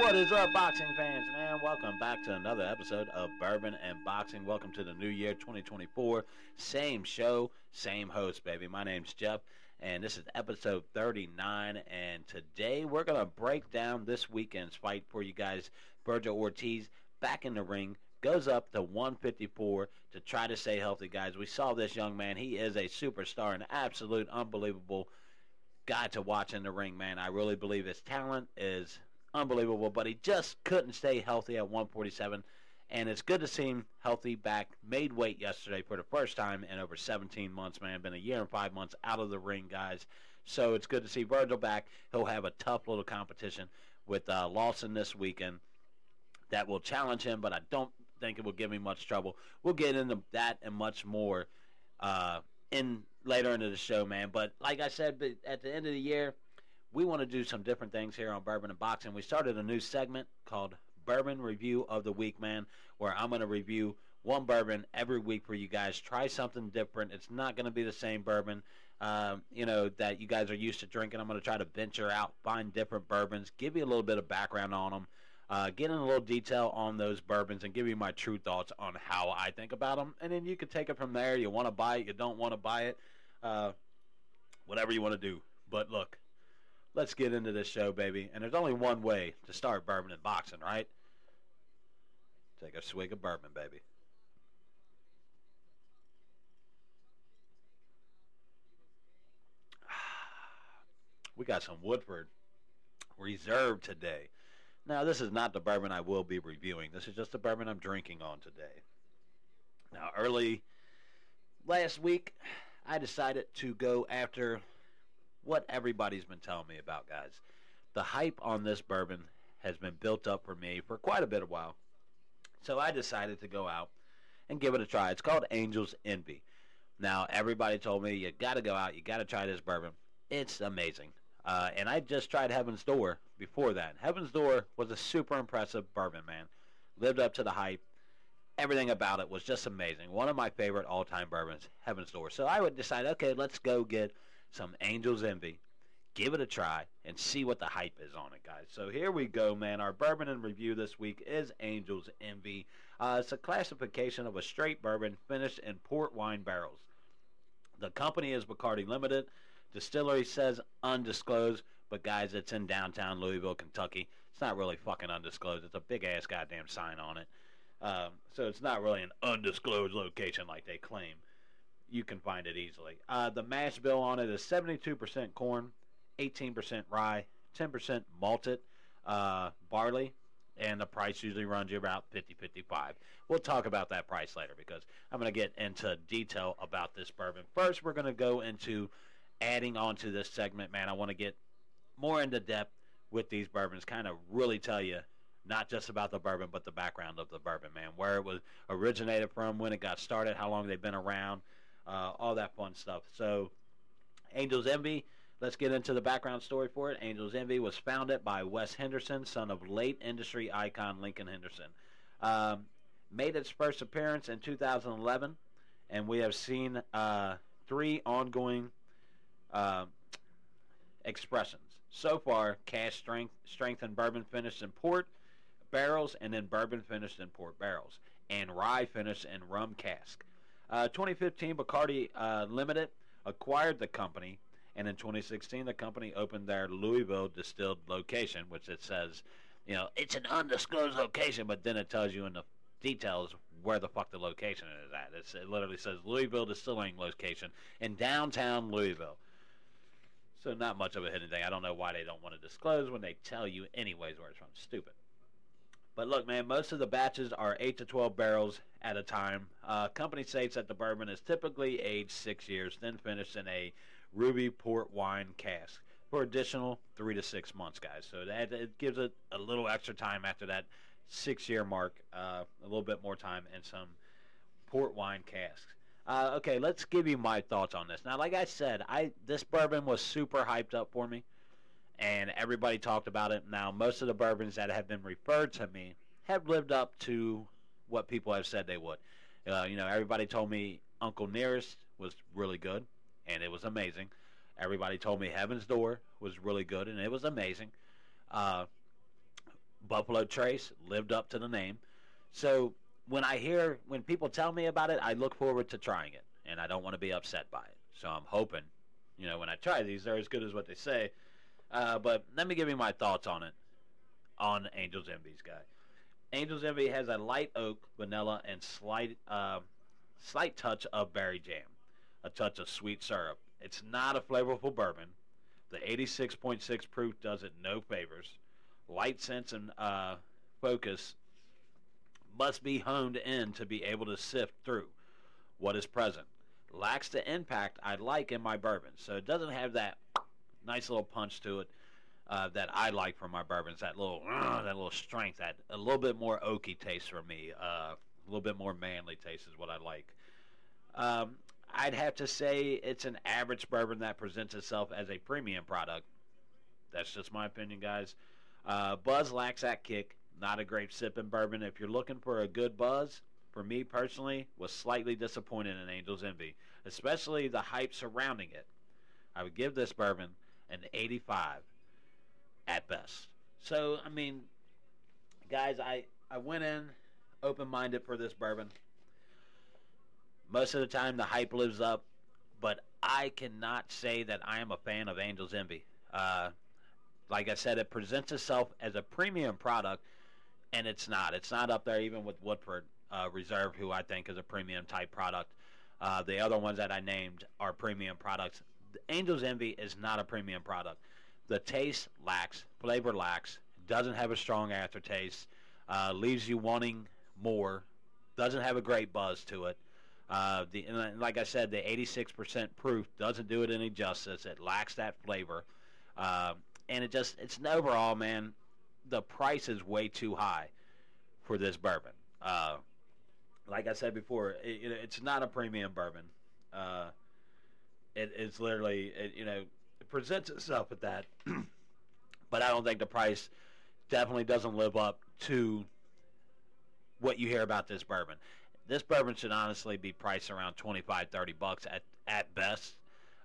What is up, boxing fans, man? Welcome back to another episode of Bourbon and Boxing. Welcome to the new year 2024. Same show, same host, baby. My name's Jeff, and this is episode 39. And today we're going to break down this weekend's fight for you guys. Vergil Ortiz back in the ring, goes up to 154 to try to stay healthy, guys. We saw this young man. He is a superstar, an absolute unbelievable guy to watch in the ring, man. I really believe his talent is unbelievable, but he just couldn't stay healthy at 147. And it's good to see him healthy back, made weight yesterday for the first time in over 17 months, man. Been a year and five months out of the ring, guys. So it's good to see Vergil back. He'll have a tough little competition with uh, Lawson this weekend that will challenge him, but I don't think it will give him much trouble. We'll get into that and much more uh, in later into the show, man. But like I said, at the end of the year, we want to do some different things here on Bourbon and Boxing. We started a new segment called Bourbon Review of the Week, man, where I'm going to review one bourbon every week for you guys. Try something different. It's not going to be the same bourbon, um, you know, that you guys are used to drinking. I'm going to try to venture out, find different bourbons, give you a little bit of background on them, uh, get in a little detail on those bourbons, and give you my true thoughts on how I think about them. And then you can take it from there. You want to buy it, you don't want to buy it, uh, whatever you want to do. But look, let's get into this show, baby. And there's only one way to start bourbon and boxing, right? Take a swig of bourbon, baby. We got some Woodford Reserve today. Now, this is not the bourbon I will be reviewing. This is just the bourbon I'm drinking on today. Now, early last week, I decided to go after what everybody's been telling me about, guys. The hype on this bourbon has been built up for me for quite a bit of while. So I decided to go out and give it a try. It's called Angel's Envy. Now, everybody told me you got to go out, you got to try this bourbon. It's amazing. Uh, and I just tried Heaven's Door before that. Heaven's Door was a super impressive bourbon, man. Lived up to the hype. Everything about it was just amazing. One of my favorite all-time bourbons, Heaven's Door. So I would decide, okay, let's go get some Angel's Envy. Give it a try and see what the hype is on it, guys. So here we go, man. Our bourbon and review this week is Angel's Envy. Uh, it's a classification of a straight bourbon finished in port wine barrels. The company is Bacardi Limited. Distillery says undisclosed, but guys, it's in downtown Louisville, Kentucky. It's not really fucking undisclosed. It's a big ass goddamn sign on it. Um, so it's not really an undisclosed location like they claim you can find it easily. Uh, the mash bill on it is 72% corn, 18% rye, 10% malted uh, barley, and the price usually runs you about 50 55 We'll talk about that price later because I'm going to get into detail about this bourbon. First, we're going to go into adding on to this segment, man. I want to get more into depth with these bourbons, kind of really tell you not just about the bourbon, but the background of the bourbon, man. Where it was originated from, when it got started, how long they've been around, uh, all that fun stuff. So, Angel's Envy. Let's get into the background story for it. Angel's Envy was founded by Wes Henderson, son of late industry icon Lincoln Henderson. Um, made its first appearance in 2011, and we have seen uh, three ongoing uh, expressions. So far, cask strength, strength and bourbon finished in port barrels, and then bourbon finished in port barrels, and rye finished in rum cask. Uh, 2015, Bacardi uh, Limited acquired the company, and in 2016, the company opened their Louisville distilled location, which it says, you know, it's an undisclosed location, but then it tells you in the details where the fuck the location is at. It's, it literally says Louisville Distilling location in downtown Louisville. So not much of a hidden thing. I don't know why they don't want to disclose when they tell you anyways where it's from. Stupid. But look, man, most of the batches are 8 to 12 barrels at a time. Uh, company states that the bourbon is typically aged six years, then finished in a ruby port wine cask for additional three to six months, guys. So that it gives it a little extra time after that six-year mark, uh, a little bit more time, and some port wine casks. Uh, okay, let's give you my thoughts on this. Now, like I said, I this bourbon was super hyped up for me, and everybody talked about it. Now, most of the bourbons that have been referred to me have lived up to what people have said they would. Uh, you know, everybody told me Uncle Nearest was really good, and it was amazing. Everybody told me Heaven's Door was really good, and it was amazing. Uh, Buffalo Trace lived up to the name. So when I hear when people tell me about it, I look forward to trying it, and I don't want to be upset by it. So I'm hoping, you know, when I try these, they're as good as what they say. Uh, but let me give you my thoughts on it, on Angel's Envy's guy. Angel's Envy has a light oak, vanilla, and slight, uh, slight touch of berry jam, a touch of sweet syrup. It's not a flavorful bourbon. The 86.6 proof does it no favors. Light sense and uh, focus must be honed in to be able to sift through what is present. Lacks the impact I like in my bourbon, so it doesn't have that nice little punch to it uh, that I like from my bourbons. That little, uh, that little strength, that a little bit more oaky taste for me. Uh, a little bit more manly taste is what I like. Um, I'd have to say it's an average bourbon that presents itself as a premium product. That's just my opinion, guys. Uh, buzz lacks that kick. Not a great sipping bourbon. If you're looking for a good buzz, for me personally, was slightly disappointed in Angel's Envy, especially the hype surrounding it. I would give this bourbon an 85 at best. So, I mean, guys, I, I went in open minded for this bourbon. Most of the time, the hype lives up, but I cannot say that I am a fan of Angel's Envy. Uh, like I said, it presents itself as a premium product, and it's not. It's not up there even with Woodford uh, Reserve, who I think is a premium type product. Uh, the other ones that I named are premium products. Angel's Envy is not a premium product. The taste lacks, flavor lacks, doesn't have a strong aftertaste, uh, leaves you wanting more, doesn't have a great buzz to it. Uh, the like I said, the 86% proof doesn't do it any justice. It lacks that flavor, uh, and it just it's an overall, man. The price is way too high for this bourbon. Uh, like I said before, it, it's not a premium bourbon. Uh, it, it's literally, it, you know, it presents itself at that, but I don't think the price definitely doesn't live up to what you hear about this bourbon. This bourbon should honestly be priced around 25, 30 bucks at at best.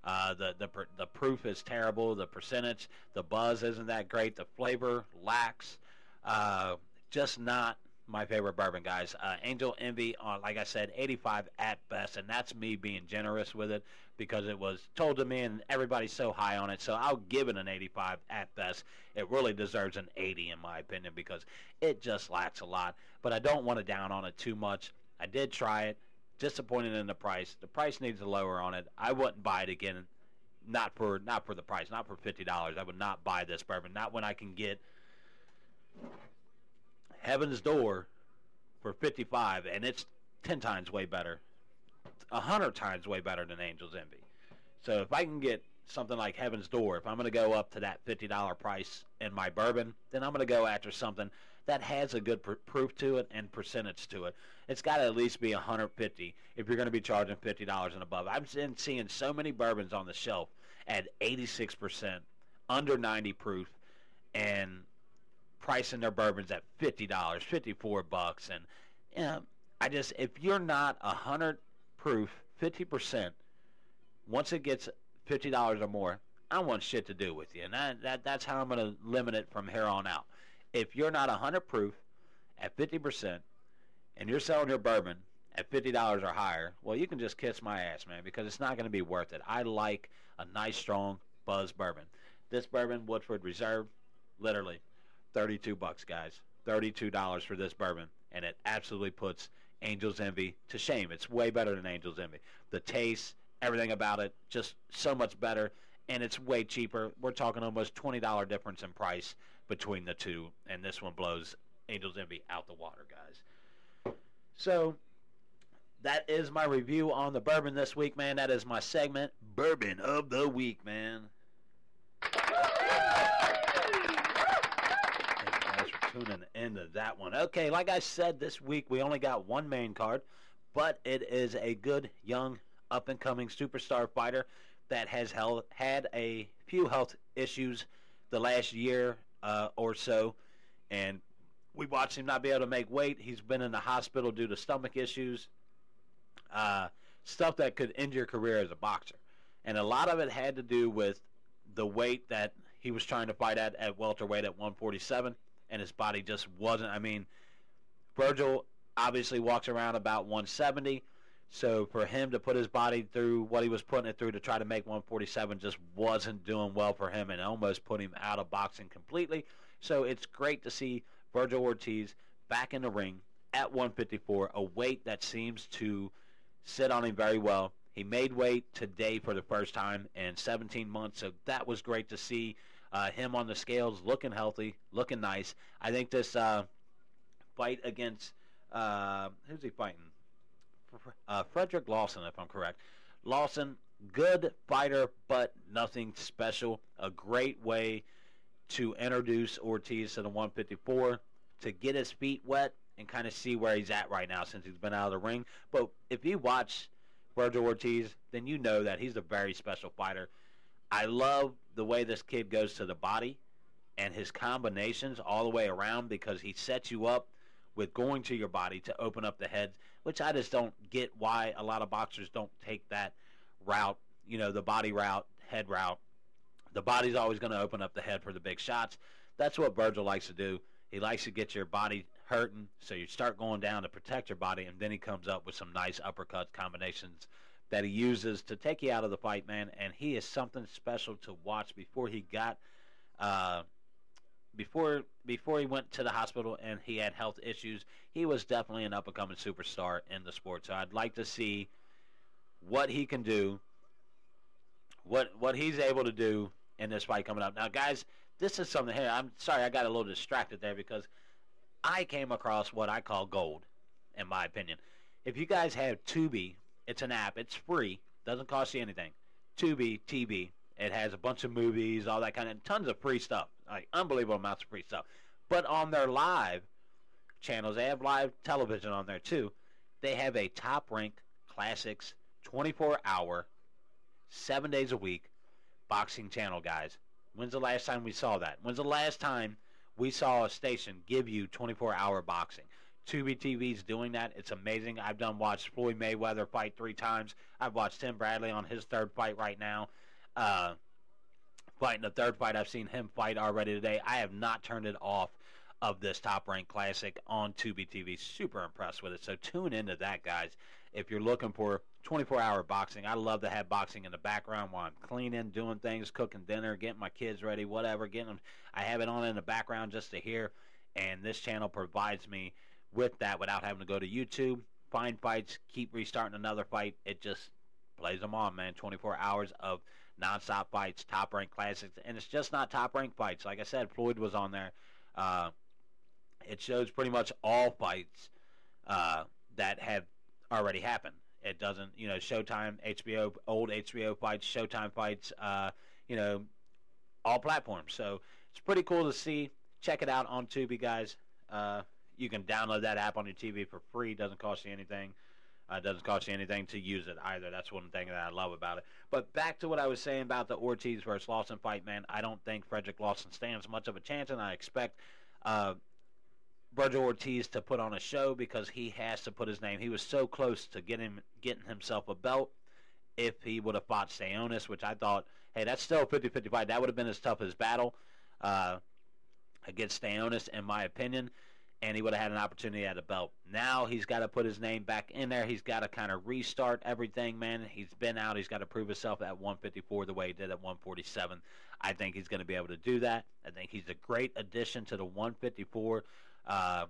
Uh, the the the proof is terrible. The percentage, the buzz isn't that great. The flavor lacks. Uh, just not my favorite bourbon, guys. Uh, Angel Envy, on, like I said, 85 at best, and that's me being generous with it because it was told to me and everybody's so high on it. So I'll give it an 85 at best. It really deserves an 80 in my opinion because it just lacks a lot. But I don't want to down on it too much. I did try it. Disappointed in the price. The price needs to lower on it. I wouldn't buy it again. Not for not for the price. Not for fifty dollars. I would not buy this bourbon. Not when I can get Heaven's Door for 55, and it's 10 times way better, 100 times way better than Angel's Envy. So if I can get something like Heaven's Door, if I'm going to go up to that $50 price in my bourbon, then I'm going to go after something that has a good pr- proof to it and percentage to it. It's got to at least be 150 if you're going to be charging $50 and above. I've been seeing so many bourbons on the shelf at 86%, under 90 proof, and pricing their bourbons at fifty dollars, fifty four bucks, and you know, I just if you're not a hundred proof, fifty percent, once it gets fifty dollars or more, I want shit to do with you, and that, that that's how I'm going to limit it from here on out. If you're not a hundred proof at fifty percent, and you're selling your bourbon at fifty dollars or higher, well, you can just kiss my ass, man, because it's not going to be worth it. I like a nice, strong buzz bourbon. This bourbon, Woodford Reserve, literally 32 bucks, guys. $32 for this bourbon, and it absolutely puts Angel's Envy to shame. It's way better than Angel's Envy. The taste, everything about it, just so much better, and it's way cheaper. We're talking almost $20 difference in price between the two, and this one blows Angel's Envy out the water, guys. So that is my review on the bourbon this week, man. That is my segment, Bourbon of the Week, man. Tuning into that one. Okay, like I said, this week we only got one main card, but it is a good young up and coming superstar fighter that has held, had a few health issues the last year uh, or so, and we watched him not be able to make weight. He's been in the hospital due to stomach issues, uh, stuff that could end your career as a boxer, and a lot of it had to do with the weight that he was trying to fight at at welterweight at 147 and his body just wasn't. I mean, Vergil obviously walks around about 170. So for him to put his body through what he was putting it through to try to make 147 just wasn't doing well for him and almost put him out of boxing completely. So it's great to see Vergil Ortiz back in the ring at 154, a weight that seems to sit on him very well. He made weight today for the first time in 17 months, so that was great to see uh, him on the scales, looking healthy, looking nice. I think this uh, fight against uh, who's he fighting? Uh, Fredrick Lawson, if I'm correct. Lawson, good fighter, but nothing special. A great way to introduce Ortiz to the 154 to get his feet wet and kind of see where he's at right now since he's been out of the ring. But if you watch Vergil Ortiz, then you know that he's a very special fighter. I love the way this kid goes to the body and his combinations all the way around because he sets you up with going to your body to open up the head, which I just don't get why a lot of boxers don't take that route, you know, the body route, head route. The body's always going to open up the head for the big shots. That's what Vergil likes to do. He likes to get your body hurting, so you start going down to protect your body, and then he comes up with some nice uppercut combinations that he uses to take you out of the fight, man. And he is something special to watch. Before he got uh, before before he went to the hospital and he had health issues, he was definitely an up and coming superstar in the sport. So I'd like to see what he can do, what what he's able to do in this fight coming up. Now, guys, this is something here. I'm sorry I got a little distracted there because I came across what I call gold, in my opinion. If you guys have Tubi, it's an app. It's free. Doesn't cost you anything. Tubi TV. It has a bunch of movies, all that kind of tons of free stuff, like unbelievable amounts of free stuff. But on their live channels, they have live television on there too. They have a top ranked classics 24 hour, seven days a week boxing channel, guys. When's the last time we saw that? When's the last time we saw a station give you 24 hour boxing? Tubi TV's doing that. It's amazing. I've done watched Floyd Mayweather fight three times. I've watched Tim Bradley on his third fight right now uh, fighting the third fight. I've seen him fight already today. I have not turned it off of this top ranked classic on Tubi TV. Super impressed with it. So tune into that, guys. If you're looking for 24 hour boxing, I love to have boxing in the background while I'm cleaning, doing things, cooking dinner, getting my kids ready, whatever. Getting them, I have it on in the background just to hear. And this channel provides me with that without having to go to YouTube, find fights, keep restarting another fight. It just plays them on, man. 24 hours of nonstop fights, top ranked classics, and it's just not top ranked fights. Like I said, Floyd was on there. Uh, it shows pretty much all fights uh, that have already happened. It doesn't, you know, Showtime, HBO, old HBO fights, Showtime fights, uh, you know, all platforms. So it's pretty cool to see. Check it out on Tubi, guys. You can download that app on your TV for free. It Doesn't cost you anything. Uh, doesn't cost you anything to use it either. That's one thing that I love about it. But back to what I was saying about the Ortiz versus Lawson fight, man. I don't think Fredrick Lawson stands much of a chance, and I expect uh, Vergil Ortiz to put on a show because he has to put his name. He was so close to getting getting himself a belt. If he would have fought Stanionis, which I thought, hey, that's still a 50-50 fight. That would have been as tough as battle uh, against Stanionis, in my opinion and he would have had an opportunity at a belt. Now he's got to put his name back in there. He's got to kind of restart everything, man. He's been out. He's got to prove himself at 154 the way he did at 147. I think he's going to be able to do that. I think he's a great addition to the 154 uh,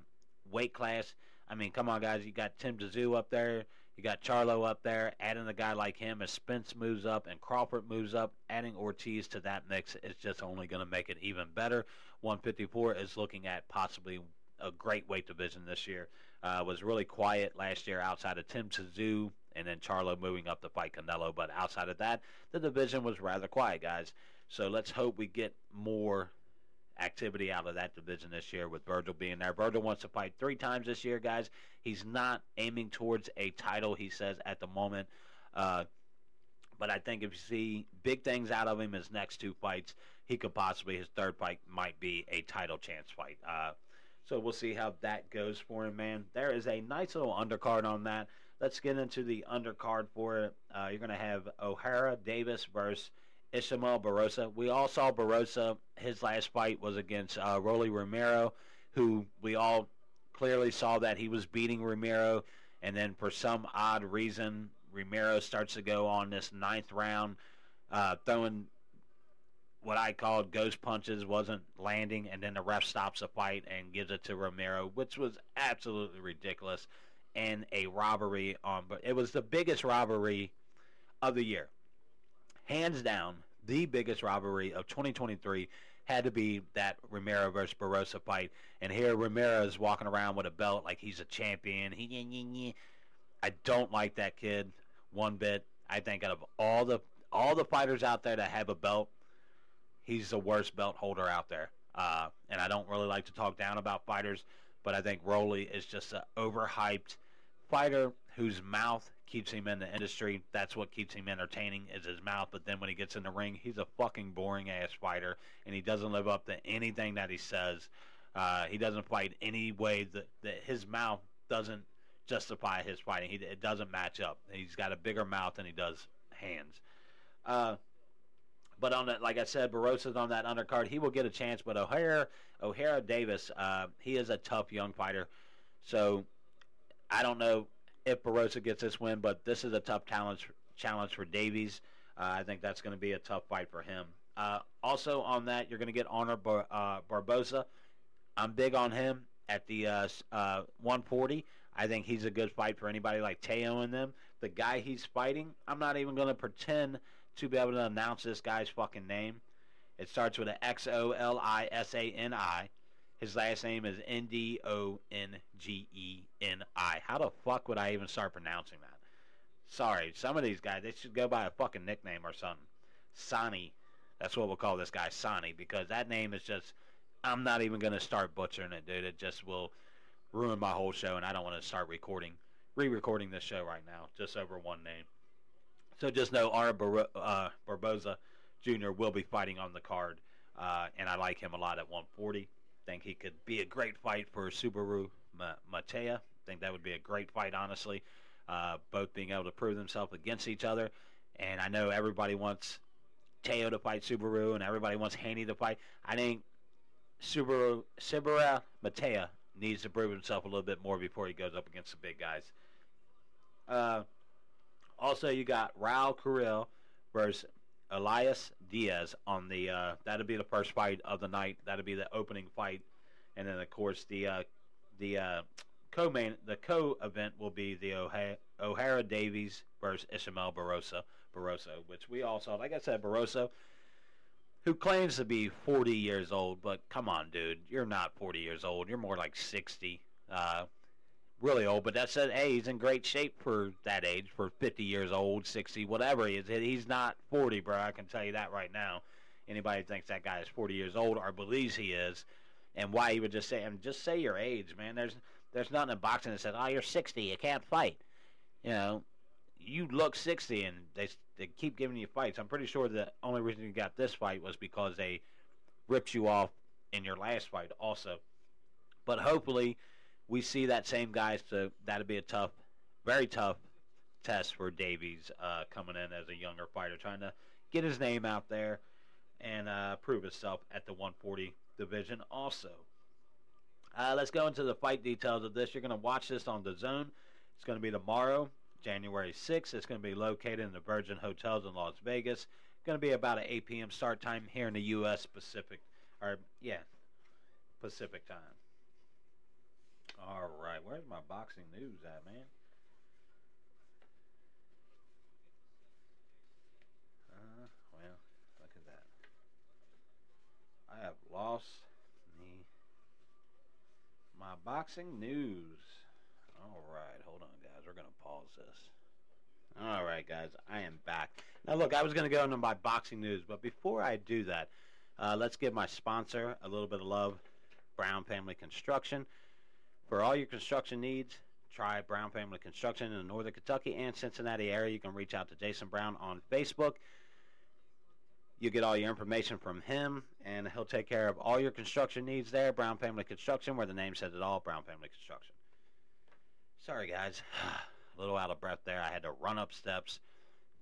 weight class. I mean, come on, guys. You got Tim Tszyu up there. You got Charlo up there. Adding a guy like him as Spence moves up and Crawford moves up, adding Ortiz to that mix is just only going to make it even better. 154 is looking at possibly a great weight division this year. Uh, was really quiet last year outside of Tim Tszyu and then Charlo moving up to fight Canelo. But outside of that, the division was rather quiet, guys. So let's hope we get more activity out of that division this year with Vergil being there. Vergil wants to fight three times this year, guys. He's not aiming towards a title, he says, at the moment. Uh, but I think if you see big things out of him his next two fights, he could possibly, his third fight might be a title chance fight. Uh, so we'll see how that goes for him, man. There is a nice little undercard on that. Let's get into the undercard for it. Uh, you're going to have O'Hara Davies versus Ismael Barbosa. We all saw Barbosa. His last fight was against uh, Rolly Romero, who we all clearly saw that he was beating Romero, and then for some odd reason, Romero starts to go on this ninth round, uh, throwing what I called ghost punches, wasn't landing, and then the ref stops the fight and gives it to Romero, which was absolutely ridiculous and a robbery on. But it was the biggest robbery of the year, hands down, the biggest robbery of 2023 had to be that Romero versus Barbosa fight. And here Romero is walking around with a belt like he's a champion. He, I don't like that kid one bit. I think out of all the all the fighters out there that have a belt, he's the worst belt holder out there. Uh, and I don't really like to talk down about fighters, but I think Rolly is just an overhyped fighter whose mouth keeps him in the industry. That's what keeps him entertaining is his mouth. But then when he gets in the ring, he's a fucking boring ass fighter, and he doesn't live up to anything that he says. Uh, he doesn't fight any way that, that his mouth doesn't justify his fighting. He, it doesn't match up. He's got a bigger mouth than he does hands. Uh, but on that, like I said, Barbosa's on that undercard. He will get a chance. But O'Hara, O'Hara Davies, uh, he is a tough young fighter. So I don't know if Barbosa gets this win, but this is a tough challenge challenge for Davies. Uh, I think that's going to be a tough fight for him. Uh, also on that, you're going to get Honor Bar- uh, Barboza. I'm big on him at the uh, uh, 140. I think he's a good fight for anybody like Teo and them. The guy he's fighting, I'm not even going to pretend to be able to announce this guy's fucking name. It starts with an X O L I S A N I. His last name is N D O N G E N I. How the fuck would I even start pronouncing that? Sorry, some of these guys they should go by a fucking nickname or something. Sani, that's what we'll call this guy Sani because that name is just. I'm not even gonna start butchering it, dude. It just will ruin my whole show, and I don't want to start recording, re-recording this show right now just over one name. So just know Ara Bar- uh, Barboza Jr. will be fighting on the card, uh, and I like him a lot at 140 think he could be a great fight for Subriel Matías. think that would be a great fight, honestly. Uh, both being able to prove themselves against each other. And I know everybody wants Teo to fight Subriel, and everybody wants Haney to fight. I think Subriel Subriel Matías needs to prove himself a little bit more before he goes up against the big guys. Uh, also, you got Raul Carril versus Elias Diaz on the uh, that'll be the first fight of the night. That'll be the opening fight, and then of course the uh, the uh, co-main the co-event will be the O'Hara, O'Hara Davies versus Ismael Barbosa Barroso, which we all saw. Like I said, Barroso, who claims to be 40 years old, but come on, dude, you're not 40 years old. You're more like 60. Uh, really old, but that said, uh, hey, he's in great shape for that age, for 50 years old, 60, whatever he is. He's not 40, bro. I can tell you that right now. Anybody thinks that guy is 40 years old or believes he is, and why he would just say, and just say your age, man. There's there's nothing in boxing that says, oh, you're 60, you can't fight. You know, you look 60, and they they keep giving you fights. I'm pretty sure the only reason you got this fight was because they ripped you off in your last fight, also. But hopefully we see that same guy, so that'd be a tough, very tough test for Davies uh, coming in as a younger fighter, trying to get his name out there and uh, prove himself at the 140 division also. Uh, let's go into the fight details of this. You're going to watch this on the zone. It's going to be tomorrow, January 6th. It's going to be located in the Virgin Hotels in Las Vegas. It's going to be about an 8 p.m. start time here in the U.S. Pacific, or yeah, Pacific time. All right, where's my boxing news at, man? Uh, well, look at that. I have lost me my boxing news. All right, hold on, guys. We're gonna pause this. All right, guys, I am back. Now, look, I was gonna go into my boxing news, but before I do that, uh, let's give my sponsor a little bit of love, Brown Family Construction. For all your construction needs, try Brown Family Construction in the Northern Kentucky and Cincinnati area. You can reach out to Jason Brown on Facebook. You get all your information from him, and he'll take care of all your construction needs there. Brown Family Construction, where the name says it all. Brown Family Construction. Sorry, guys, a little out of breath there. I had to run up steps,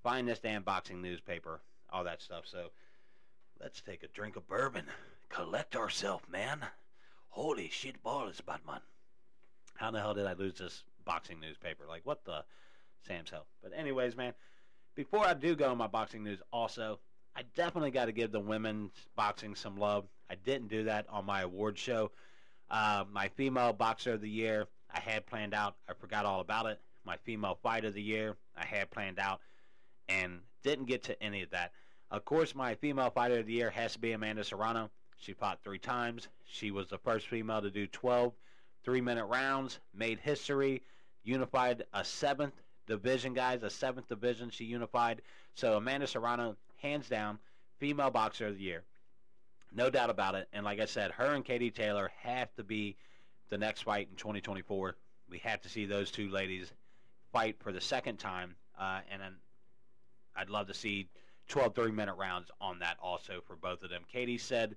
find this damn boxing newspaper. all that stuff. So let's take a drink of bourbon, collect ourselves, man. Holy shit balls, Batman. How in the hell did I lose this boxing newspaper? Like, what the Sam's hell? But, anyways, man, before I do go on my boxing news, also, I definitely got to give the women's boxing some love. I didn't do that on my award show. Uh, my female boxer of the year, I had planned out. I forgot all about it. My female fight of the year, I had planned out and didn't get to any of that. Of course, my female fighter of the year has to be Amanda Serrano. She fought three times. She was the first female to do 12 three minute rounds, made history, unified a seventh division, guys, a seventh division she unified. So Amanda Serrano, hands down, female boxer of the year. No doubt about it. And like I said, her and Katie Taylor have to be the next fight in 2024. We have to see those two ladies fight for the second time. Uh, and then I'd love to see 12 three minute rounds on that also for both of them. Katie said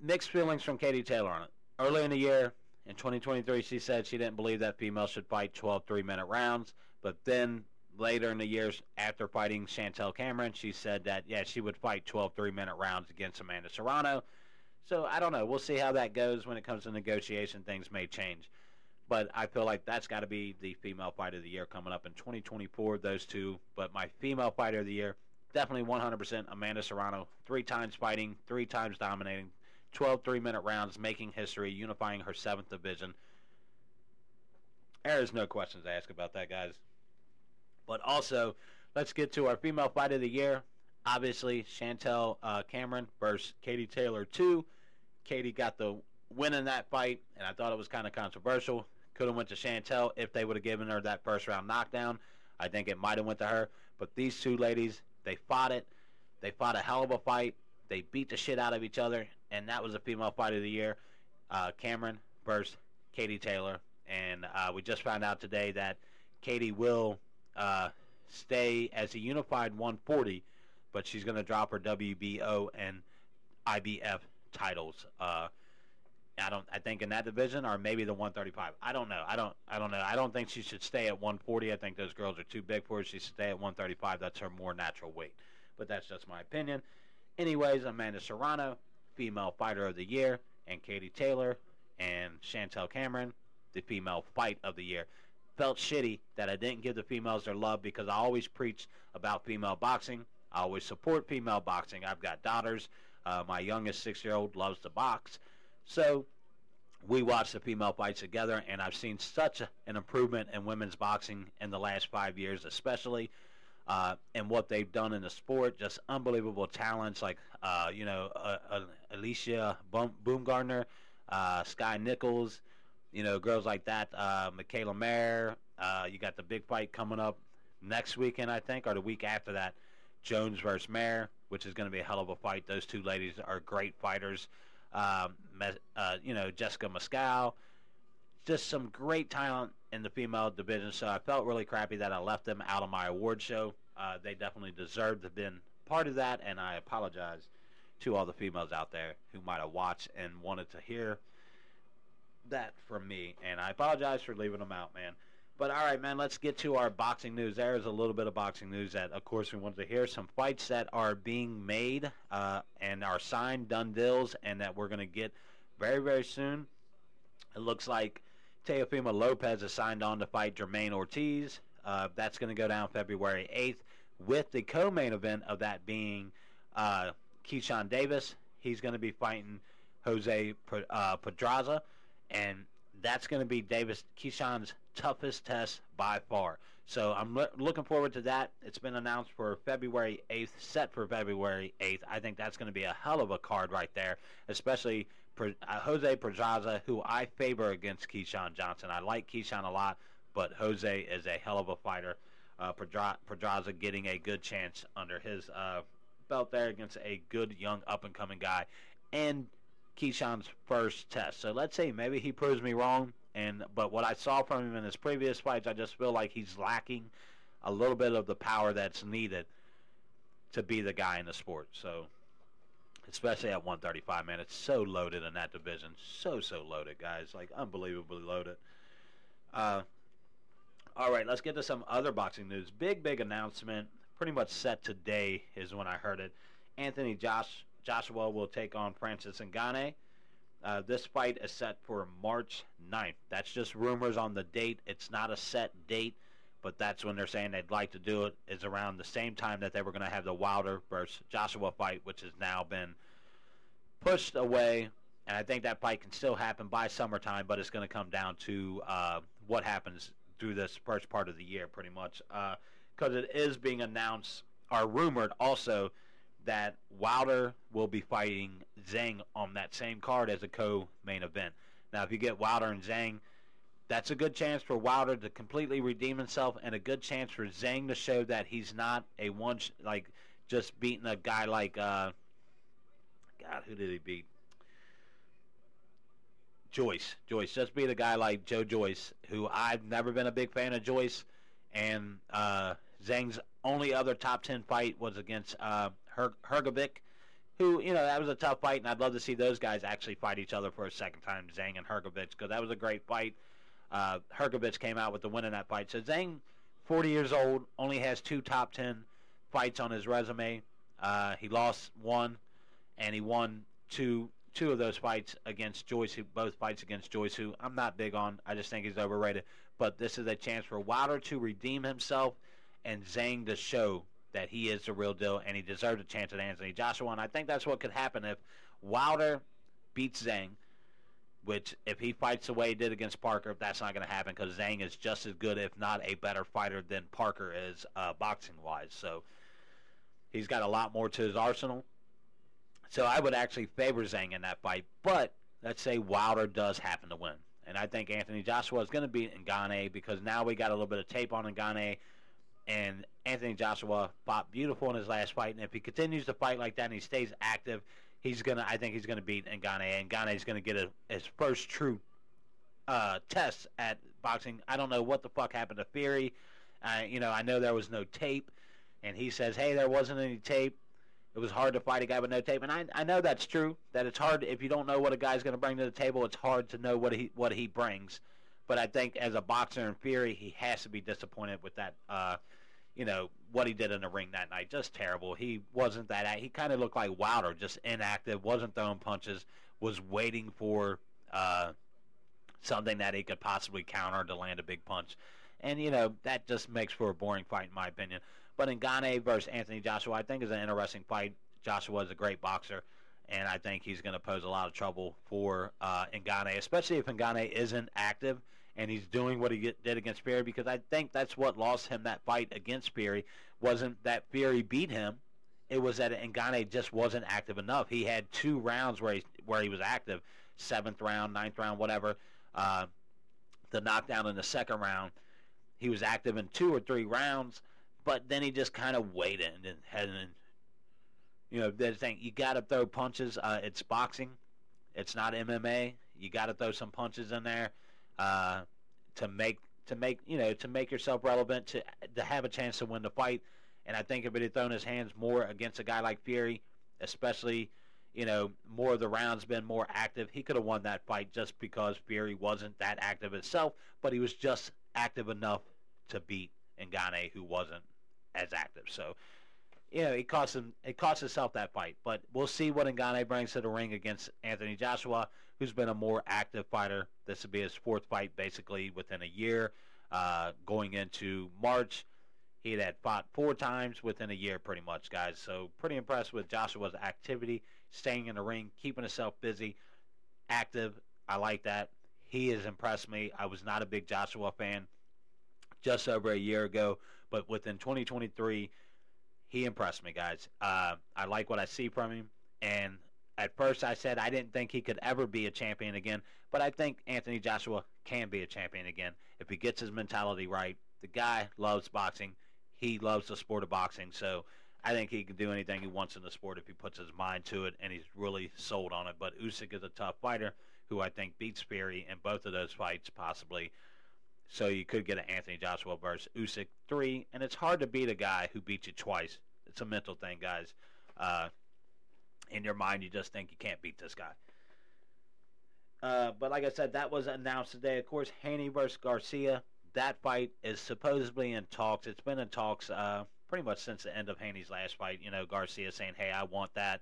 mixed feelings from Katie Taylor on it. Early in the year, in 2023, she said she didn't believe that females should fight 12 three minute rounds. But then later in the years, after fighting Chantel Cameron, she said that, yeah, she would fight 12 three minute rounds against Amanda Serrano. So I don't know. We'll see how that goes when it comes to negotiation. Things may change. But I feel like that's got to be the female fighter of the year coming up in 2024, those two. But my female fighter of the year, definitely 100% Amanda Serrano. Three times fighting, three times dominating, 12 three minute rounds, making history, unifying her seventh division. There is no questions to ask about that, guys. But also, let's get to our female fight of the year. Obviously, Chantel uh, Cameron versus Katie Taylor 2. Katie got the win in that fight, and I thought it was kind of controversial. Could have went to Chantel if they would have given her that first round knockdown. I think it might have went to her. But these two ladies, they fought it. They fought a hell of a fight. They beat the shit out of each other, and that was a female fight of the year. Uh, Cameron versus Katie Taylor, and uh, we just found out today that Katie will uh, stay as a unified 140, but she's going to drop her WBO and IBF titles. Uh, I don't. I think in that division, or maybe the 135. I don't know. I don't. I don't know. I don't think she should stay at 140. I think those girls are too big for her. She should stay at 135. That's her more natural weight. But that's just my opinion. Anyways, Amanda Serrano, female fighter of the year, and Katie Taylor and Chantel Cameron, the female fight of the year. Felt shitty that I didn't give the females their love because I always preach about female boxing. I always support female boxing. I've got daughters. Uh, my youngest six year old loves to box. So we watch the female fights together, and I've seen such an improvement in women's boxing in the last five years, especially. Uh, and what they've done in the sport, just unbelievable talents like uh, you know uh, uh Alycia Boom- Baumgardner, uh, Skye Nichols, you know girls like that, uh, Mikaela Mayer. you got the big fight coming up next weekend, I think, or the week after that, Jones versus Mayer, which is going to be a hell of a fight. Those two ladies are great fighters. Um, you know Jessica Mascal, just some great talent in the female division. So I felt really crappy that I left them out of my award show. Uh, they definitely deserved to have been part of that, and I apologize to all the females out there who might have watched and wanted to hear that from me. And I apologize for leaving them out, man. But all right, man, let's get to our boxing news. There is a little bit of boxing news that, of course, we wanted to hear. Some fights that are being made uh, and are signed, done deals, and that we're going to get very, very soon. It looks like Teofimo Lopez is signed on to fight Jamaine Ortiz. Uh, that's going to go down February 8th, with the co-main event of that being uh, Keyshawn Davis. He's going to be fighting Jose uh, Pedraza, and that's going to be Davis Keyshawn's toughest test by far. So I'm lo- looking forward to that. It's been announced for February 8th, set for February 8th. I think that's going to be a hell of a card right there, especially Jose Pedraza, who I favor against Keyshawn Johnson. I like Keyshawn a lot, but Jose is a hell of a fighter. Uh, Pedraza getting a good chance under his uh, belt there against a good young up and coming guy, and Keyshawn's first test. So let's see, maybe he proves me wrong, and but what I saw from him in his previous fights, I just feel like he's lacking a little bit of the power that's needed to be the guy in the sport. So especially at 135, man. It's so loaded in that division. So, so loaded, guys. Like, unbelievably loaded. Uh, all right, let's get to some other boxing news. Big, big announcement pretty much set today is when I heard it. Anthony Josh Joshua will take on Francis Ngannou. Uh, this fight is set for March 9th. That's just rumors on the date. It's not a set date, but that's when they're saying they'd like to do it. Is around the same time that they were going to have the Wilder versus Joshua fight, which has now been pushed away. And I think that fight can still happen by summertime, but it's going to come down to uh, what happens through this first part of the year, pretty much. Because uh, it is being announced, or rumored also, that Wilder will be fighting Zhang on that same card as a co-main event. Now, if you get Wilder and Zhang, that's a good chance for Wilder to completely redeem himself, and a good chance for Zhang to show that he's not a one like just beating a guy like uh, God, who did he beat? Joyce. Joyce just beat a guy like Joe Joyce, who I've never been a big fan of Joyce, and uh, Zhang's only other top ten fight was against uh, Her- Hrgovic, who you know that was a tough fight, and I'd love to see those guys actually fight each other for a second time, Zhang and Hrgovic, because that was a great fight. Uh, Hrgovic came out with the win in that fight. So Zhang, 40 years old, only has two top 10 fights on his resume. Uh, he lost one, and he won two two of those fights against Joyce, who both fights against Joyce, who I'm not big on. I just think he's overrated. But this is a chance for Wilder to redeem himself and Zhang to show that he is the real deal and he deserves a chance at Anthony Joshua. And I think that's what could happen if Wilder beats Zhang which if he fights the way he did against Parker, that's not going to happen because Zhang is just as good, if not a better fighter than Parker is uh, boxing wise. So he's got a lot more to his arsenal. So I would actually favor Zhang in that fight. But let's say Wilder does happen to win. And I think Anthony Joshua is going to beat Ngannou because now we got a little bit of tape on Ngannou. And Anthony Joshua fought beautiful in his last fight. And if he continues to fight like that and he stays active, he's gonna. I think he's gonna beat Ngannou, and is gonna get a, his first true uh, test at boxing. I don't know what the fuck happened to Fury. Uh, you know, I know there was no tape, and he says, "Hey, there wasn't any tape. It was hard to fight a guy with no tape." And I, I know that's true. That it's hard if you don't know what a guy's going to bring to the table. It's hard to know what he what he brings. But I think as a boxer in Fury, he has to be disappointed with that. Uh, you know what he did in the ring that night, just terrible. He wasn't that. He kind of looked like Wilder, just inactive, wasn't throwing punches, was waiting for uh, something that he could possibly counter to land a big punch, and you know that just makes for a boring fight in my opinion. But Ngannou versus Anthony Joshua, I think is an interesting fight. Joshua is a great boxer, and I think he's going to pose a lot of trouble for uh, Ngannou, especially if Ngannou isn't active and he's doing what he did against Fury because I think that's what lost him that fight against Fury. Wasn't that Fury beat him? It was that Ngannou just wasn't active enough. He had two rounds where he where he was active, seventh round, ninth round, whatever. Uh, the knockdown in the second round, he was active in two or three rounds, but then he just kind of waited and had you know the thing you got to throw punches. Uh, it's boxing, it's not MMA. You got to throw some punches in there uh, to make to make you know to make yourself relevant to to have a chance to win the fight. And I think if it had thrown his hands more against a guy like Fury, especially you know more of the rounds been more active, he could have won that fight just because Fury wasn't that active itself, but he was just active enough to beat Ngannou, who wasn't as active. So you know, it cost him it cost himself that fight. But we'll see what Ngannou brings to the ring against Anthony Joshua, who's been a more active fighter. This would be his fourth fight basically within a year. Uh, going into March, he had fought four times within a year, pretty much, guys. So pretty impressed with Joshua's activity, staying in the ring, keeping himself busy, active. I like that. He has impressed me. I was not a big Joshua fan just over a year ago, but within 2023 he impressed me, guys. Uh, I like what I see from him. And at first, I said I didn't think he could ever be a champion again, but I think Anthony Joshua can be a champion again if he gets his mentality right. The guy loves boxing. He loves the sport of boxing. So I think he can do anything he wants in the sport if he puts his mind to it and he's really sold on it. But Usyk is a tough fighter who I think beats Fury in both of those fights, possibly. So you could get an Anthony Joshua versus Usyk three, and it's hard to beat a guy who beat you twice. It's a mental thing, guys. Uh, in your mind, you just think you can't beat this guy. Uh, but like I said, that was announced today. Of course, Haney versus Garcia. That fight is supposedly in talks. It's been in talks uh, pretty much since the end of Haney's last fight. You know, Garcia saying, "Hey, I want that."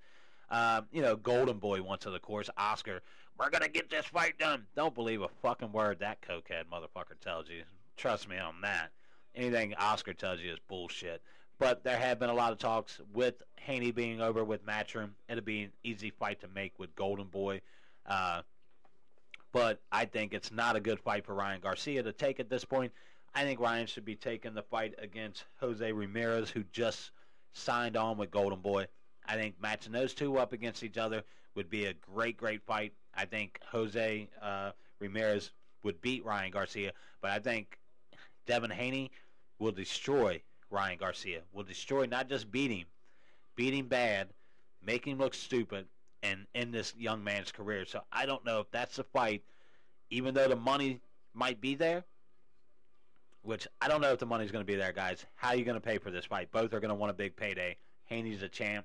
Um, you know, Golden Boy wants it, of course. Oscar, we're gonna get this fight done. Don't believe a fucking word that cokehead motherfucker tells you. Trust me on that. Anything Oscar tells you is bullshit. But there have been a lot of talks with Haney being over with Matchroom. It'll be an easy fight to make with Golden Boy. Uh, but I think it's not a good fight for Ryan Garcia to take at this point. I think Ryan should be taking the fight against Jose Ramirez, who just signed on with Golden Boy. I think matching those two up against each other would be a great, great fight. I think Jose uh, Ramirez would beat Ryan Garcia, but I think Devin Haney will destroy Ryan Garcia. Will destroy, not just beat him, beat him bad, make him look stupid, and end this young man's career. So I don't know if that's the fight, even though the money might be there. Which I don't know if the money's going to be there, guys. How are you going to pay for this fight? Both are going to want a big payday. Haney's a champ.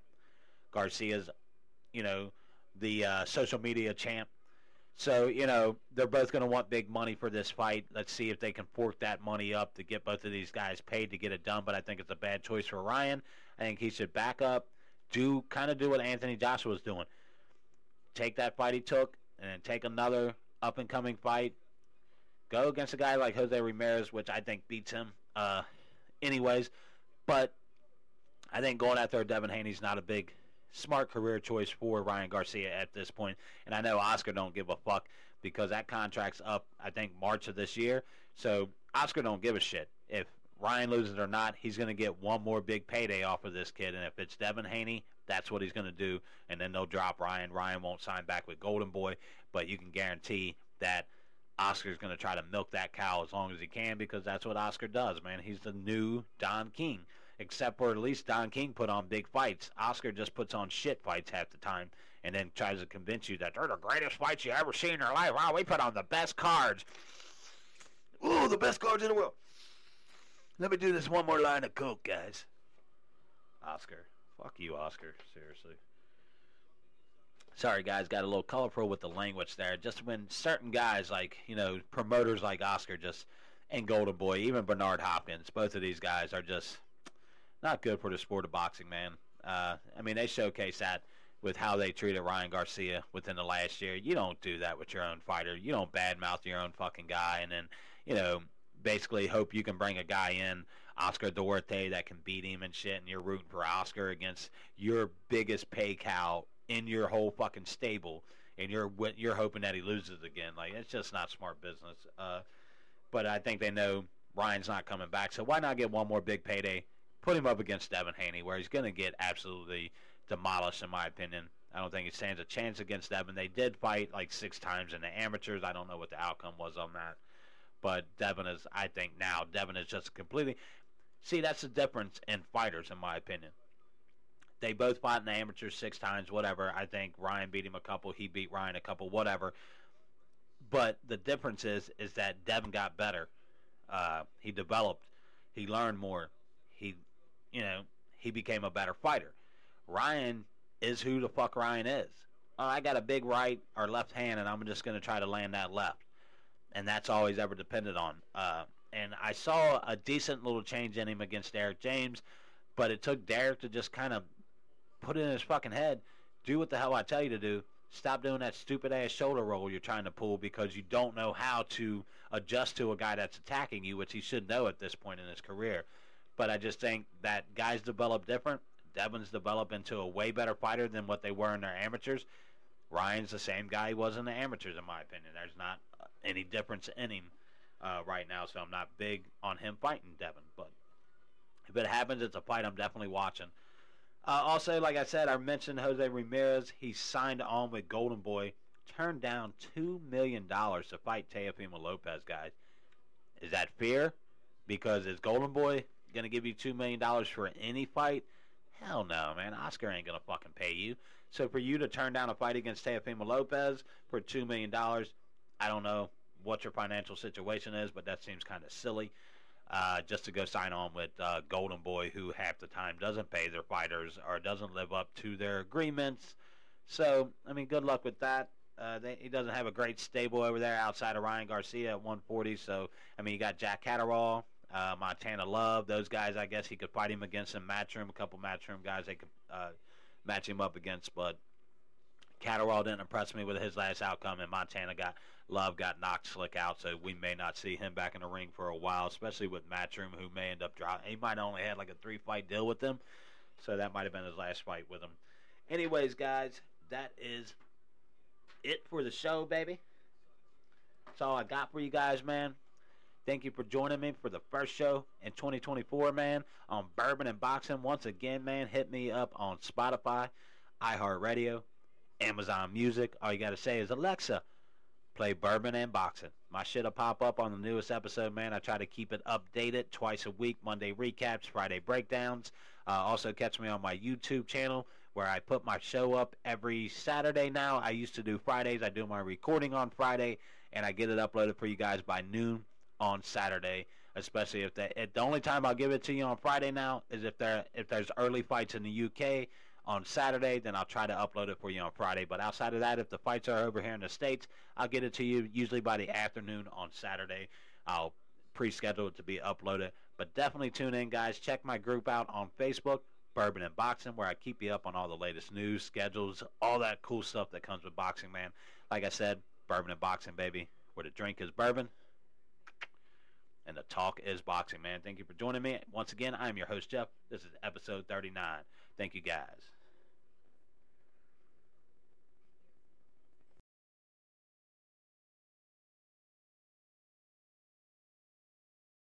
Garcia's, you know, the uh, social media champ. So, you know, they're both going to want big money for this fight. Let's see if they can fork that money up to get both of these guys paid to get it done. But I think it's a bad choice for Ryan. I think he should back up, do kind of do what Anthony Joshua was doing. Take that fight he took, and then take another up and coming fight. Go against a guy like Jose Ramirez, which I think beats him, uh, anyways. But I think going after Devin Haney's not a big smart career choice for Ryan Garcia at this point. And I know Oscar don't give a fuck because that contract's up, I think, March of this year. So Oscar don't give a shit. If Ryan loses or not, he's going to get one more big payday off of this kid. And if it's Devin Haney, that's what he's going to do. And then they'll drop Ryan. Ryan won't sign back with Golden Boy, but you can guarantee that Oscar's going to try to milk that cow as long as he can because that's what Oscar does, man. He's the new Don King except for at least Don King put on big fights. Oscar just puts on shit fights half the time and then tries to convince you that they're the greatest fights you ever seen in your life. Wow, we put on the best cards. Ooh, the best cards in the world. Let me do this one more line of coke, guys. Oscar. Fuck you, Oscar. Seriously. Sorry, guys, got a little colorful with the language there. Just when certain guys, like, you know, promoters like Oscar just, and Golden Boy, even Bernard Hopkins, both of these guys are just not good for the sport of boxing, man. Uh, I mean, they showcase that with how they treated Ryan Garcia within the last year. You don't do that with your own fighter. You don't badmouth your own fucking guy and then, you know, basically hope you can bring a guy in, Oscar Duarte, that can beat him and shit, and you're rooting for Oscar against your biggest pay cow in your whole fucking stable, and you're you're hoping that he loses again. Like it's just not smart business. Uh, but I think they know Ryan's not coming back, so why not get one more big payday? Put him up against Devin Haney, where he's going to get absolutely demolished, in my opinion. I don't think he stands a chance against Devin. They did fight like six times in the amateurs. I don't know what the outcome was on that. But Devin is, I think now, Devin is just completely. See, that's the difference in fighters, in my opinion. They both fought in the amateurs six times, whatever. I think Ryan beat him a couple. He beat Ryan a couple, whatever. But the difference is, is that Devin got better. Uh, he developed. He learned more. You know, he became a better fighter. Ryan is who the fuck Ryan is. Oh, I got a big right or left hand, and I'm just going to try to land that left. And that's all he's ever depended on. Uh, and I saw a decent little change in him against Derrick James, but it took Derrick to just kind of put it in his fucking head, do what the hell I tell you to do. Stop doing that stupid ass shoulder roll you're trying to pull because you don't know how to adjust to a guy that's attacking you, which he should know at this point in his career. But I just think that guys develop different. Devin's developed into a way better fighter than what they were in their amateurs. Ryan's the same guy he was in the amateurs, in my opinion. There's not any difference in him uh, right now, so I'm not big on him fighting Devin. But if it happens, it's a fight I'm definitely watching. Uh, also, like I said, I mentioned Jose Ramirez. He signed on with Golden Boy, turned down $2 million to fight Teofimo Lopez, guys. Is that fear? Because is Golden Boy going to give you $2 million for any fight? Hell no, man. Oscar ain't going to fucking pay you. So for you to turn down a fight against Teofimo Lopez for $2 million, I don't know what your financial situation is, but that seems kind of silly. Uh, just to go sign on with uh, Golden Boy, who half the time doesn't pay their fighters or doesn't live up to their agreements. So, I mean, good luck with that. Uh, they, he doesn't have a great stable over there outside of Ryan Garcia at 140. So, I mean, you got Jack Catterall, uh, Montana Love, those guys. I guess he could fight him against some matchroom, a couple matchroom guys they could uh, match him up against. But Catterall didn't impress me with his last outcome, and Montana got Love got knocked slick out, so we may not see him back in the ring for a while, especially with Matchroom, who may end up dropping. He might only had like a three fight deal with them, so that might have been his last fight with him. Anyways, guys, that is it for the show, baby. That's all I got for you guys, man. Thank you for joining me for the first show in 2024, man, on Bourbon and Boxing. Once again, man, hit me up on Spotify, iHeartRadio, Amazon Music. All you got to say is, Alexa, play Bourbon and Boxing. My shit'll pop up on the newest episode, man. I try to keep it updated twice a week. Monday recaps, Friday breakdowns. Uh, also catch me on my YouTube channel where I put my show up every Saturday now. I used to do Fridays. I do my recording on Friday, and I get it uploaded for you guys by noon on Saturday. Especially if the the only time I'll give it to you on Friday now is if there if there's early fights in the UK on Saturday, then I'll try to upload it for you on Friday. But outside of that, if the fights are over here in the States, I'll get it to you usually by the afternoon on Saturday. I'll pre-schedule it to be uploaded. But definitely tune in, guys. Check my group out on Facebook, Bourbon and Boxing, where I keep you up on all the latest news, schedules, all that cool stuff that comes with boxing, man. Like I said, Bourbon and Boxing, baby, where the drink is bourbon and the talk is boxing, man. Thank you for joining me. Once again, I'm your host, Jeff. This is episode 39. Thank you, guys.